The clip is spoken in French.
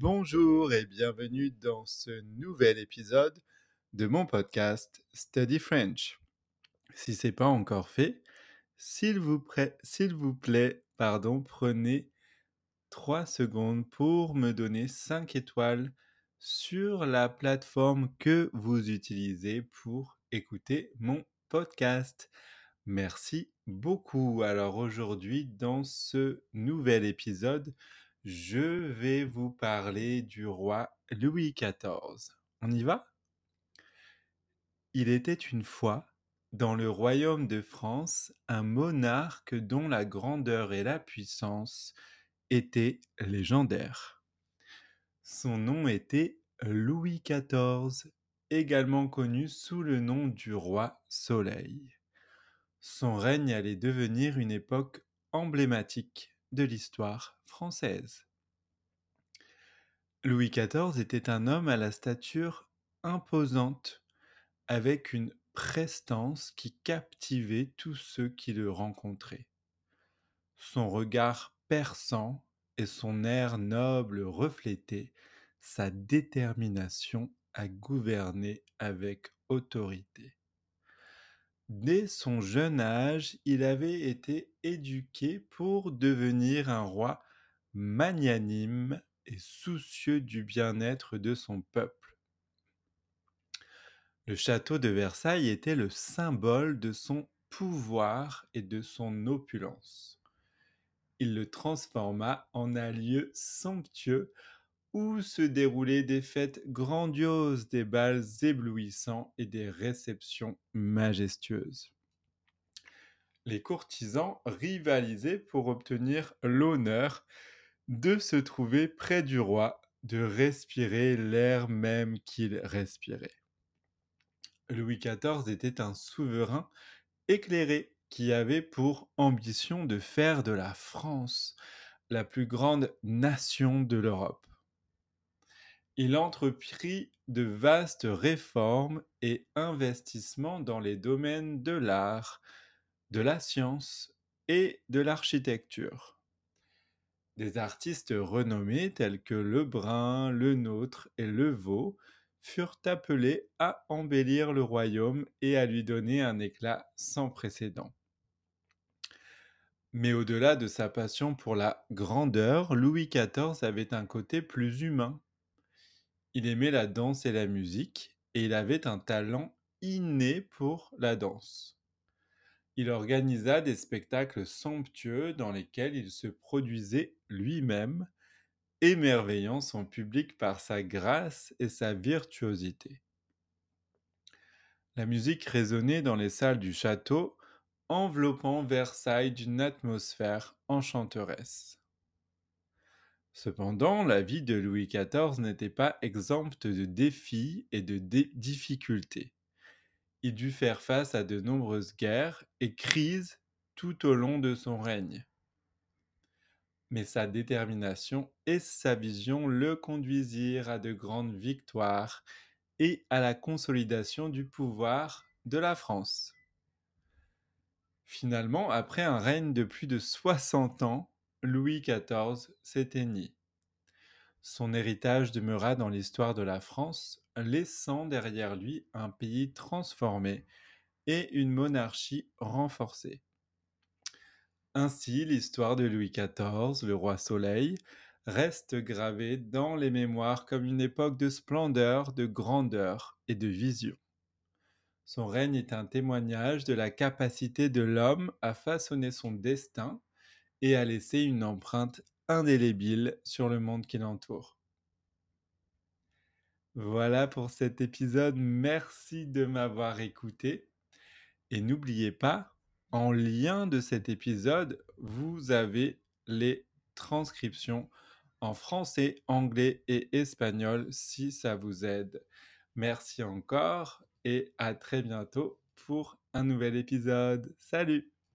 Bonjour et bienvenue dans ce nouvel épisode de mon podcast Study French. Si c'est pas encore fait, s'il vous, plaît, pardon, prenez 3 secondes pour me donner 5 étoiles sur la plateforme que vous utilisez pour écouter mon podcast. Merci beaucoup. Alors aujourd'hui, dans ce nouvel épisode, je vais vous parler du roi Louis XIV. On y va? Il était une fois, dans le royaume de France, un monarque dont la grandeur et la puissance étaient légendaires. Son nom était Louis XIV, également connu sous le nom du roi Soleil. Son règne allait devenir une époque emblématique de l'histoire française. Louis XIV était un homme à la stature imposante, avec une prestance qui captivait tous ceux qui le rencontraient. Son regard perçant et son air noble reflétaient sa détermination à gouverner avec autorité. Dès son jeune âge, il avait été éduqué pour devenir un roi magnanime et soucieux du bien-être de son peuple. Le château de Versailles était le symbole de son pouvoir et de son opulence. Il le transforma en un lieu somptueux où se déroulaient des fêtes grandioses, des bals éblouissants et des réceptions majestueuses. Les courtisans rivalisaient pour obtenir l'honneur de se trouver près du roi, de respirer l'air même qu'il respirait. Louis XIV était un souverain éclairé qui avait pour ambition de faire de la France la plus grande nation de l'Europe il entreprit de vastes réformes et investissements dans les domaines de l'art, de la science et de l'architecture. Des artistes renommés tels que Lebrun, Le Nôtre et Le Vau furent appelés à embellir le royaume et à lui donner un éclat sans précédent. Mais au-delà de sa passion pour la grandeur, Louis XIV avait un côté plus humain il aimait la danse et la musique, et il avait un talent inné pour la danse. Il organisa des spectacles somptueux dans lesquels il se produisait lui-même, émerveillant son public par sa grâce et sa virtuosité. La musique résonnait dans les salles du château, enveloppant Versailles d'une atmosphère enchanteresse. Cependant, la vie de Louis XIV n'était pas exempte de défis et de difficultés. Il dut faire face à de nombreuses guerres et crises tout au long de son règne. Mais sa détermination et sa vision le conduisirent à de grandes victoires et à la consolidation du pouvoir de la France. Finalement, après un règne de plus de 60 ans, Louis XIV s'éteignit. Son héritage demeura dans l'histoire de la France, laissant derrière lui un pays transformé et une monarchie renforcée. Ainsi, l'histoire de Louis XIV, le roi Soleil, reste gravée dans les mémoires comme une époque de splendeur, de grandeur et de vision. Son règne est un témoignage de la capacité de l'homme à façonner son destin et à laisser une empreinte indélébile sur le monde qui l'entoure. Voilà pour cet épisode, merci de m'avoir écouté. Et n'oubliez pas, en lien de cet épisode, vous avez les transcriptions en français, anglais et espagnol si ça vous aide. Merci encore et à très bientôt pour un nouvel épisode. Salut